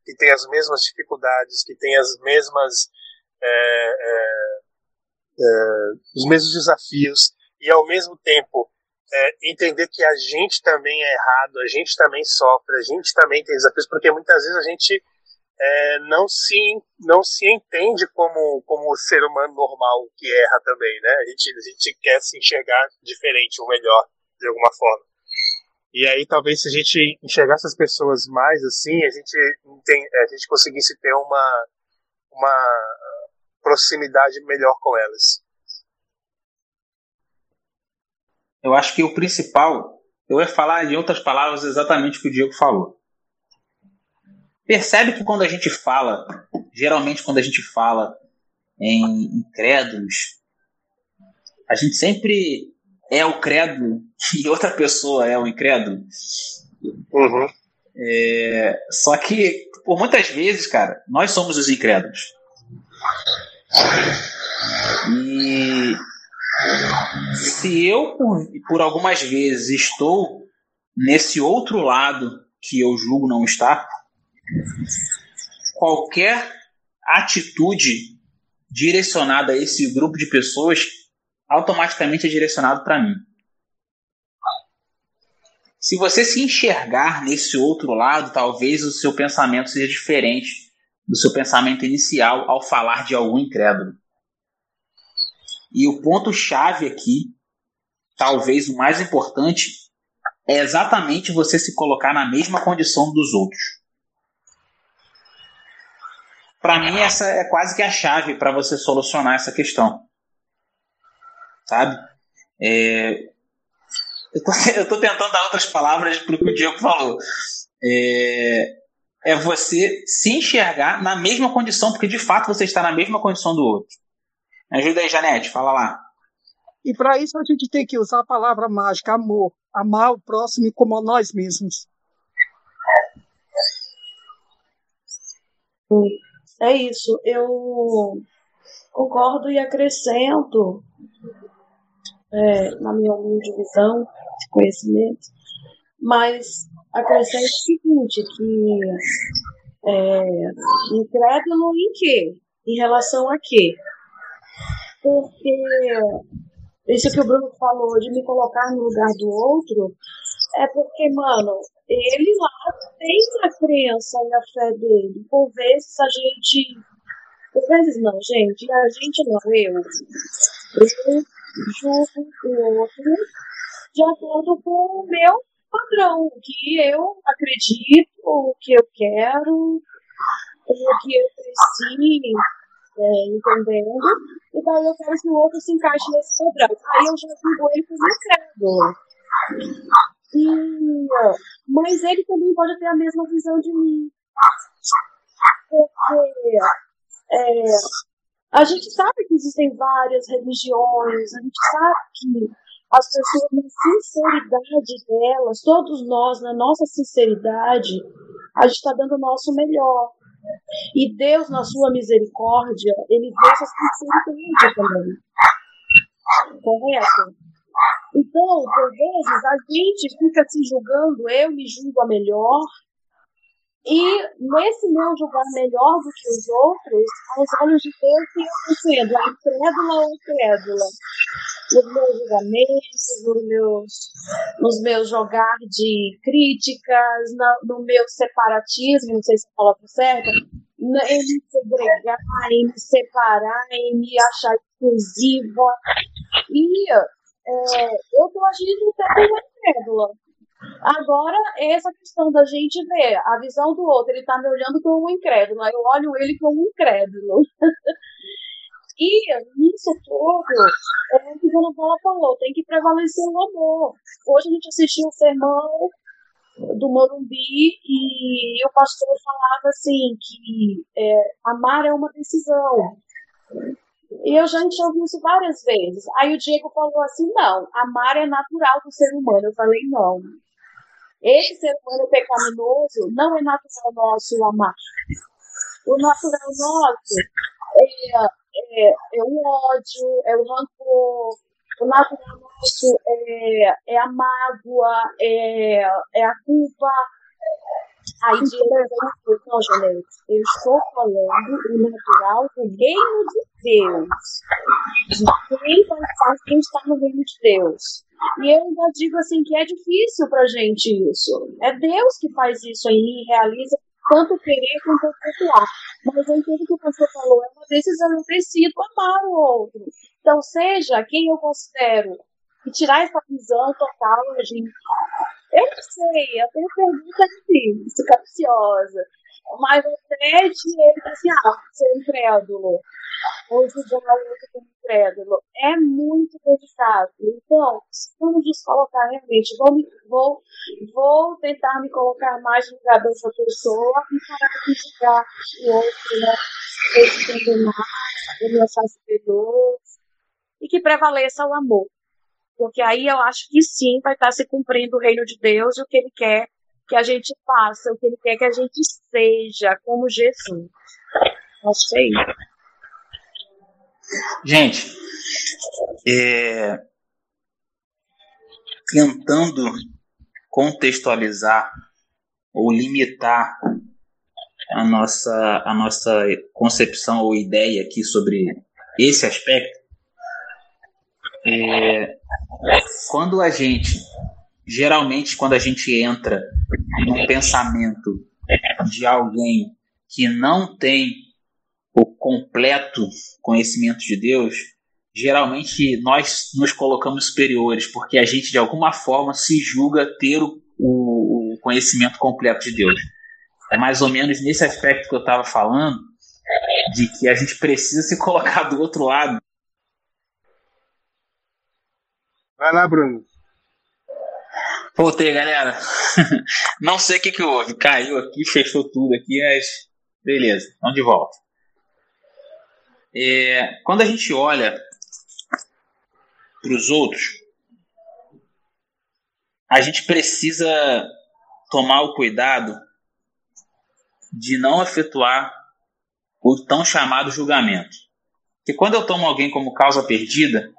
que têm as mesmas dificuldades, que têm as mesmas é, é, é, os mesmos desafios e ao mesmo tempo é, entender que a gente também é errado, a gente também sofre, a gente também tem desafios, porque muitas vezes a gente é, não se não se entende como como ser humano normal que erra também, né? A gente a gente quer se enxergar diferente ou melhor de alguma forma. E aí talvez se a gente enxergasse as pessoas mais assim, a gente tem, a gente conseguisse ter uma uma proximidade melhor com elas. Eu acho que o principal, eu ia falar em outras palavras exatamente o que o Diego falou. Percebe que quando a gente fala, geralmente quando a gente fala em incrédulos, a gente sempre é o crédulo e outra pessoa é o incrédulo. Uhum. É, só que, por muitas vezes, cara, nós somos os incrédulos. E se eu, por, por algumas vezes, estou nesse outro lado que eu julgo não estar, qualquer atitude direcionada a esse grupo de pessoas automaticamente é direcionado para mim. Se você se enxergar nesse outro lado, talvez o seu pensamento seja diferente do seu pensamento inicial ao falar de algum incrédulo. E o ponto-chave aqui, talvez o mais importante, é exatamente você se colocar na mesma condição dos outros. Para mim, essa é quase que a chave para você solucionar essa questão. Sabe? É... Eu estou tentando dar outras palavras para o que o Diego falou. É... é você se enxergar na mesma condição, porque de fato você está na mesma condição do outro. Me ajuda aí, Janete, fala lá. E para isso a gente tem que usar a palavra mágica, amor. Amar o próximo como a nós mesmos. É isso. Eu concordo e acrescento, é, na minha humilde visão de conhecimento, mas acrescento o seguinte, que é, incrédulo em quê? Em relação a quê? porque isso que o Bruno falou de me colocar no lugar do outro é porque, mano, ele lá tem a crença e a fé dele. Por vezes a gente. Por vezes não, gente. A gente não, eu. Eu julgo o outro de acordo com o meu padrão, o que eu acredito, o que eu quero, o que eu preciso é, entendendo, e daí eu quero que o outro se encaixe nesse padrão. Aí eu já julgo ele como incrédulo. E, mas ele também pode ter a mesma visão de mim. Porque é, a gente sabe que existem várias religiões, a gente sabe que as pessoas, na sinceridade delas, todos nós, na nossa sinceridade, a gente está dando o nosso melhor. E Deus, na sua misericórdia, ele vê essa sinceridade também. Correto? Então, por vezes, a gente fica se julgando, eu me julgo a melhor, e nesse meu julgar melhor do que os outros, aos olhos de Deus, eu sendo? A incrédula ou incrédula? Nos meus julgamentos, nos meus, nos meus jogar de críticas, no, no meu separatismo, não sei se é a palavra certa, em me segregar, em me separar, em me achar exclusiva. E é, eu estou agindo até como incrédula. Agora, essa questão da gente ver a visão do outro, ele está me olhando como um incrédulo, eu olho ele como um incrédulo. e nisso tudo, é o que Dona Paula falou, tem que prevalecer o amor. Hoje a gente assistiu o sermão do Morumbi e o pastor falava assim que é, amar é uma decisão. E eu já ouvi isso várias vezes. Aí o Diego falou assim: não, amar é natural do ser humano. Eu falei: não. Esse ser humano pecaminoso não é natural nosso amar. O natural nosso é, é, é o ódio, é o rancor. O natural nosso é, é a mágoa, é, é a culpa. Aí Diego vem não, Janete, eu estou falando o natural do reino de Deus. De quem faz quem está no reino de Deus. E eu ainda digo assim que é difícil pra gente isso. É Deus que faz isso e realiza tanto querer quanto efetuar. Mas eu entendo que o pastor falou, é uma decisão, eu preciso amar o outro. Então, seja quem eu considero, e tirar essa visão total, gente. Eu sei, eu tenho pergunta difícil, capciosa. Mas Fred, ele assim, ah, ser incrédulo. Ou julgar o outro como incrédulo. É muito delicado. Então, vamos nos colocar realmente. Vou, vou, vou tentar me colocar mais no lugar dessa pessoa e parar de julgar o outro, né? Esse entender mais, ele achar superior. E que prevaleça o amor. Porque aí eu acho que sim vai estar se cumprindo o reino de Deus e o que ele quer que a gente faça, o que ele quer que a gente seja, como Jesus. Acho que é isso. Gente, é, tentando contextualizar ou limitar a nossa, a nossa concepção ou ideia aqui sobre esse aspecto, é, quando a gente, geralmente, quando a gente entra num pensamento de alguém que não tem o completo conhecimento de Deus, geralmente nós nos colocamos superiores, porque a gente de alguma forma se julga ter o, o conhecimento completo de Deus. É mais ou menos nesse aspecto que eu estava falando, de que a gente precisa se colocar do outro lado. Vai lá, Bruno. Voltei, galera. Não sei o que, que houve. Caiu aqui, fechou tudo aqui, mas beleza, vamos de volta. É, quando a gente olha para os outros, a gente precisa tomar o cuidado de não efetuar o tão chamado julgamento. Porque quando eu tomo alguém como causa perdida,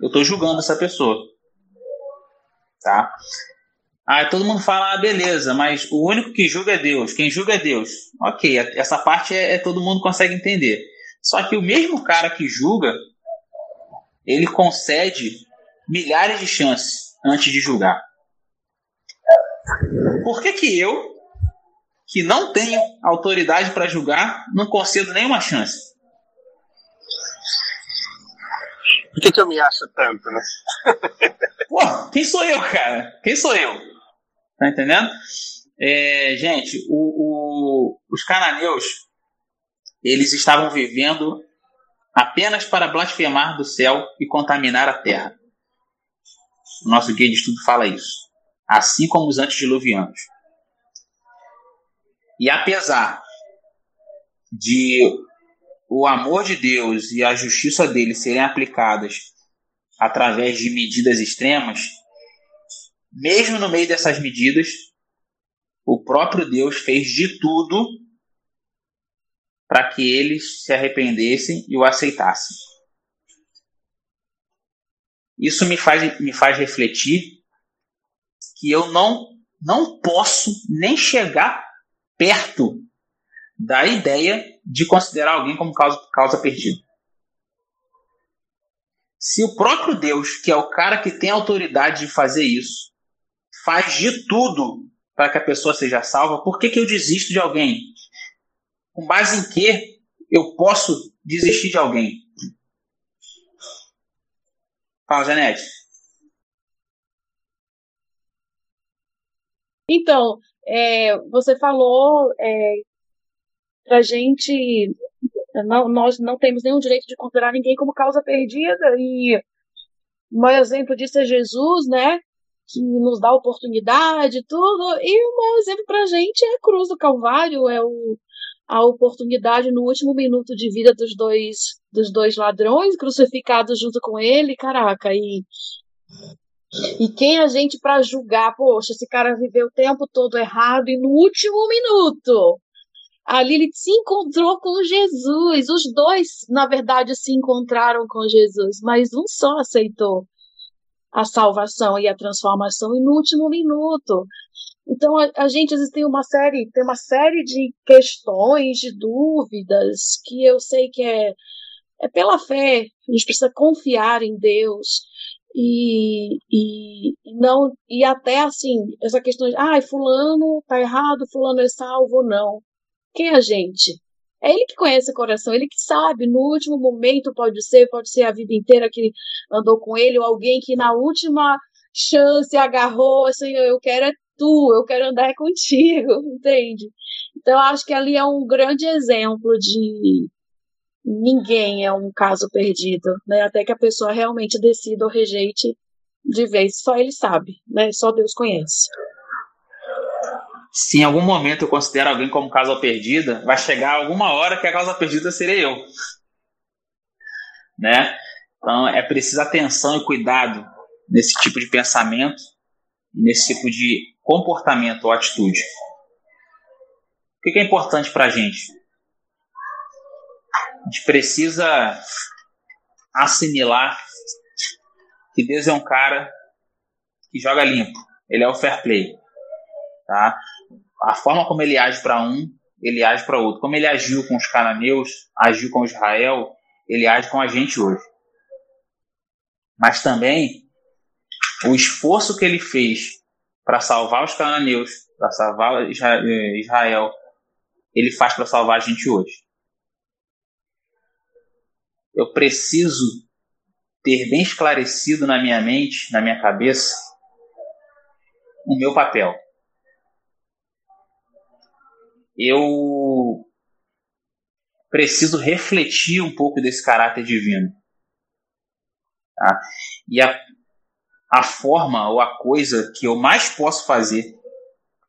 eu estou julgando essa pessoa. Tá? Aí todo mundo fala, ah, beleza, mas o único que julga é Deus. Quem julga é Deus. Ok, essa parte é, é todo mundo consegue entender. Só que o mesmo cara que julga, ele concede milhares de chances antes de julgar. Por que, que eu, que não tenho autoridade para julgar, não concedo nenhuma chance? Por que, que eu me acho tanto, né? Pô, quem sou eu, cara? Quem sou eu? Tá entendendo? É, gente, o, o, os cananeus eles estavam vivendo apenas para blasfemar do céu e contaminar a terra. O nosso guia de estudo fala isso. Assim como os antediluvianos. E apesar de o amor de Deus e a justiça dele serem aplicadas através de medidas extremas, mesmo no meio dessas medidas, o próprio Deus fez de tudo para que eles se arrependessem e o aceitassem. Isso me faz, me faz refletir que eu não, não posso nem chegar perto da ideia de considerar alguém como causa, causa perdida. Se o próprio Deus, que é o cara que tem autoridade de fazer isso, faz de tudo para que a pessoa seja salva, por que, que eu desisto de alguém com base em que eu posso desistir de alguém? Fala, Janete. Então, é, você falou é, para gente, não, nós não temos nenhum direito de considerar ninguém como causa perdida e um exemplo disso é Jesus, né? Que nos dá oportunidade, tudo. E o maior exemplo para a gente é a cruz do Calvário, é o, a oportunidade no último minuto de vida dos dois dos dois ladrões crucificados junto com ele, caraca, e e quem a gente para julgar, poxa, esse cara viveu o tempo todo errado e no último minuto a Lilith se encontrou com Jesus. Os dois, na verdade, se encontraram com Jesus, mas um só aceitou a salvação e a transformação e no último minuto. Então a, a gente às vezes tem uma série, tem uma série de questões, de dúvidas que eu sei que é é pela fé. A gente precisa confiar em Deus e, e, não e até assim essa questão de ah, fulano tá errado, fulano é salvo, não. Quem é a gente? É ele que conhece o coração, ele que sabe. No último momento pode ser, pode ser a vida inteira que andou com ele, ou alguém que na última chance agarrou, assim, eu quero é tu, eu quero andar contigo, entende? Então acho que ali é um grande exemplo de ninguém é um caso perdido, né? Até que a pessoa realmente decida ou rejeite de vez, só ele sabe, né? Só Deus conhece. Se em algum momento eu considero alguém como causa perdida, vai chegar alguma hora que a causa perdida serei eu. Né? Então é preciso atenção e cuidado nesse tipo de pensamento, nesse tipo de comportamento ou atitude. O que é importante para a gente? A gente precisa assimilar que Deus é um cara que joga limpo. Ele é o fair play. Tá? A forma como ele age para um, ele age para outro. Como ele agiu com os cananeus, agiu com Israel, ele age com a gente hoje. Mas também o esforço que ele fez para salvar os cananeus, para salvar Israel, ele faz para salvar a gente hoje. Eu preciso ter bem esclarecido na minha mente, na minha cabeça, o meu papel eu preciso refletir um pouco desse caráter divino. Tá? E a, a forma ou a coisa que eu mais posso fazer,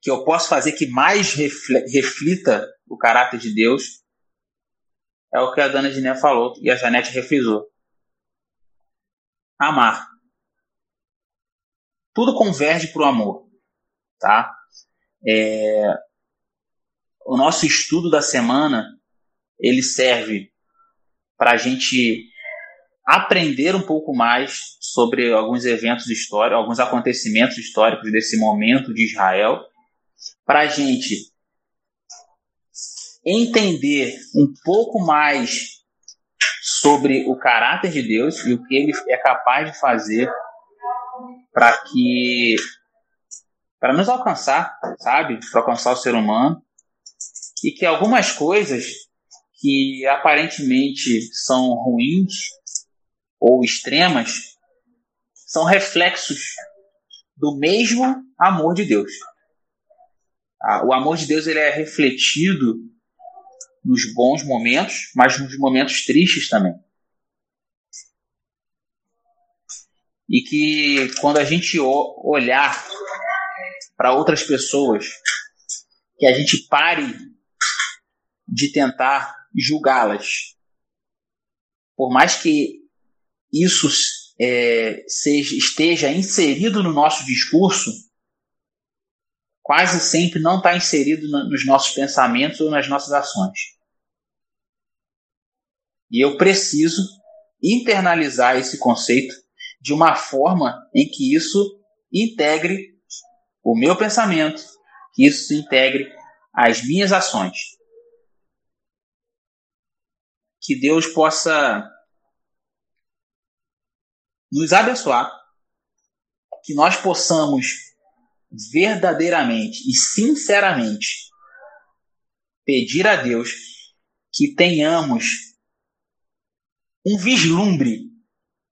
que eu posso fazer que mais reflita o caráter de Deus, é o que a Dana Giné falou e a Janete refrisou. Amar. Tudo converge para o amor. Tá? É, o nosso estudo da semana ele serve para a gente aprender um pouco mais sobre alguns eventos históricos, alguns acontecimentos históricos desse momento de Israel, para a gente entender um pouco mais sobre o caráter de Deus e o que ele é capaz de fazer para que para nos alcançar, sabe, para alcançar o ser humano e que algumas coisas que aparentemente são ruins ou extremas são reflexos do mesmo amor de Deus. O amor de Deus ele é refletido nos bons momentos, mas nos momentos tristes também. E que quando a gente olhar para outras pessoas, que a gente pare de tentar julgá-las. Por mais que isso é, seja, esteja inserido no nosso discurso, quase sempre não está inserido nos nossos pensamentos ou nas nossas ações. E eu preciso internalizar esse conceito de uma forma em que isso integre o meu pensamento, que isso integre as minhas ações que Deus possa nos abençoar, que nós possamos verdadeiramente e sinceramente pedir a Deus que tenhamos um vislumbre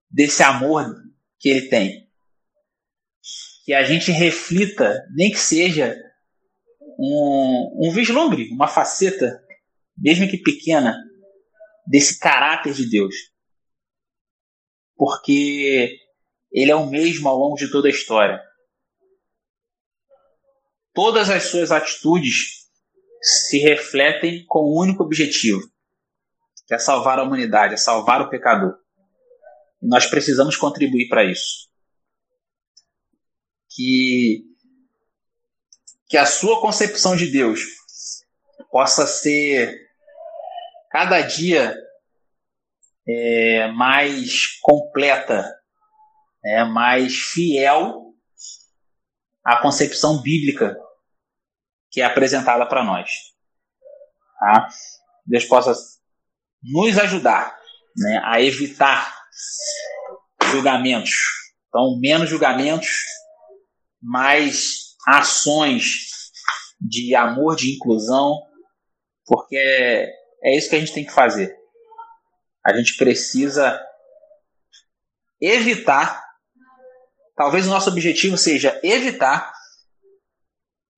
desse amor que Ele tem. Que a gente reflita, nem que seja um, um vislumbre, uma faceta, mesmo que pequena, desse caráter de Deus. Porque ele é o mesmo ao longo de toda a história. Todas as suas atitudes se refletem com um único objetivo, que é salvar a humanidade, é salvar o pecador. E nós precisamos contribuir para isso. Que que a sua concepção de Deus possa ser cada dia é, mais completa, é, mais fiel à concepção bíblica que é apresentada para nós. Tá? Deus possa nos ajudar né, a evitar julgamentos. Então, menos julgamentos, mais ações de amor, de inclusão, porque é, isso que a gente tem que fazer. A gente precisa evitar, talvez o nosso objetivo seja evitar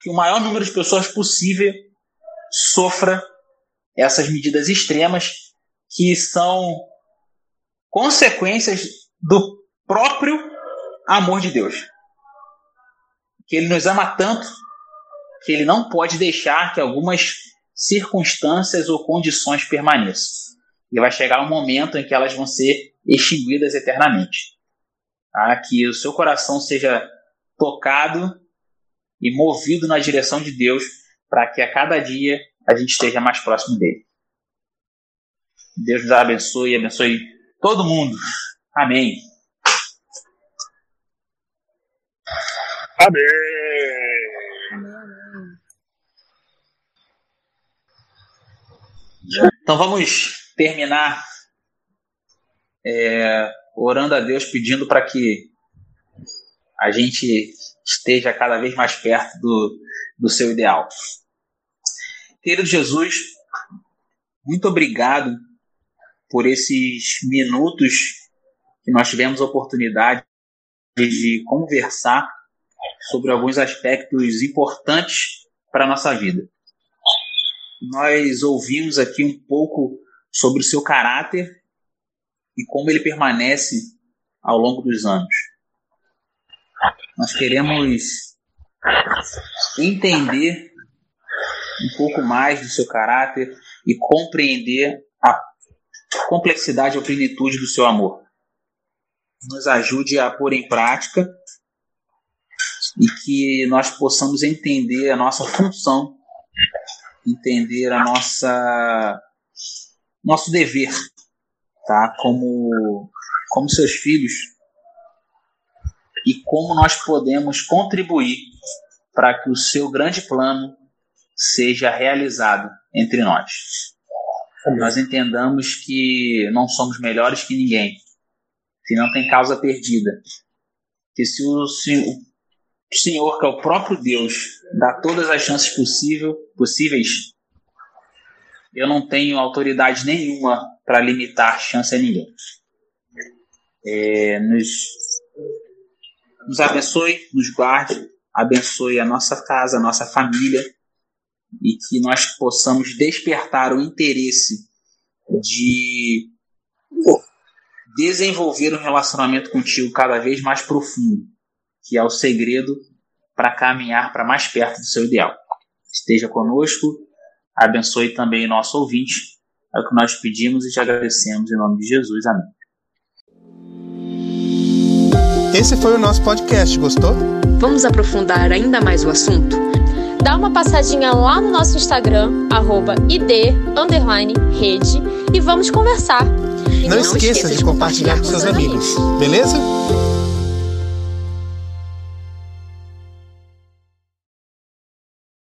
que o maior número de pessoas possível sofra essas medidas extremas que são consequências do próprio amor de Deus. Que ele nos ama tanto que ele não pode deixar que algumas circunstâncias ou condições permaneçam. E vai chegar um momento em que elas vão ser extinguidas eternamente. Tá? Que o seu coração seja tocado e movido na direção de Deus para que a cada dia a gente esteja mais próximo dele. Deus nos abençoe e abençoe todo mundo. Amém. Amém. Então vamos terminar é, orando a Deus, pedindo para que a gente esteja cada vez mais perto do, do seu ideal. Querido Jesus, muito obrigado por esses minutos que nós tivemos a oportunidade de conversar sobre alguns aspectos importantes para a nossa vida. Nós ouvimos aqui um pouco sobre o seu caráter e como ele permanece ao longo dos anos. Nós queremos entender um pouco mais do seu caráter e compreender a complexidade e a plenitude do seu amor. Nos ajude a pôr em prática e que nós possamos entender a nossa função, entender a nossa nosso dever, tá? Como como seus filhos e como nós podemos contribuir para que o seu grande plano seja realizado entre nós. Nós entendamos que não somos melhores que ninguém, que não tem causa perdida, que se o Senhor, que é o próprio Deus, dá todas as chances possível, possíveis, eu não tenho autoridade nenhuma para limitar chance a ninguém. É, nos, nos abençoe, nos guarde, abençoe a nossa casa, a nossa família e que nós possamos despertar o interesse de desenvolver um relacionamento contigo cada vez mais profundo, que é o segredo para caminhar para mais perto do seu ideal. Esteja conosco, abençoe também o nosso ouvinte, é o que nós pedimos e te agradecemos em nome de Jesus. Amém. Esse foi o nosso podcast, gostou? Vamos aprofundar ainda mais o assunto? Dá uma passadinha lá no nosso Instagram, arroba id, rede, e vamos conversar. E não, não esqueça de compartilhar com seus amigos, beleza?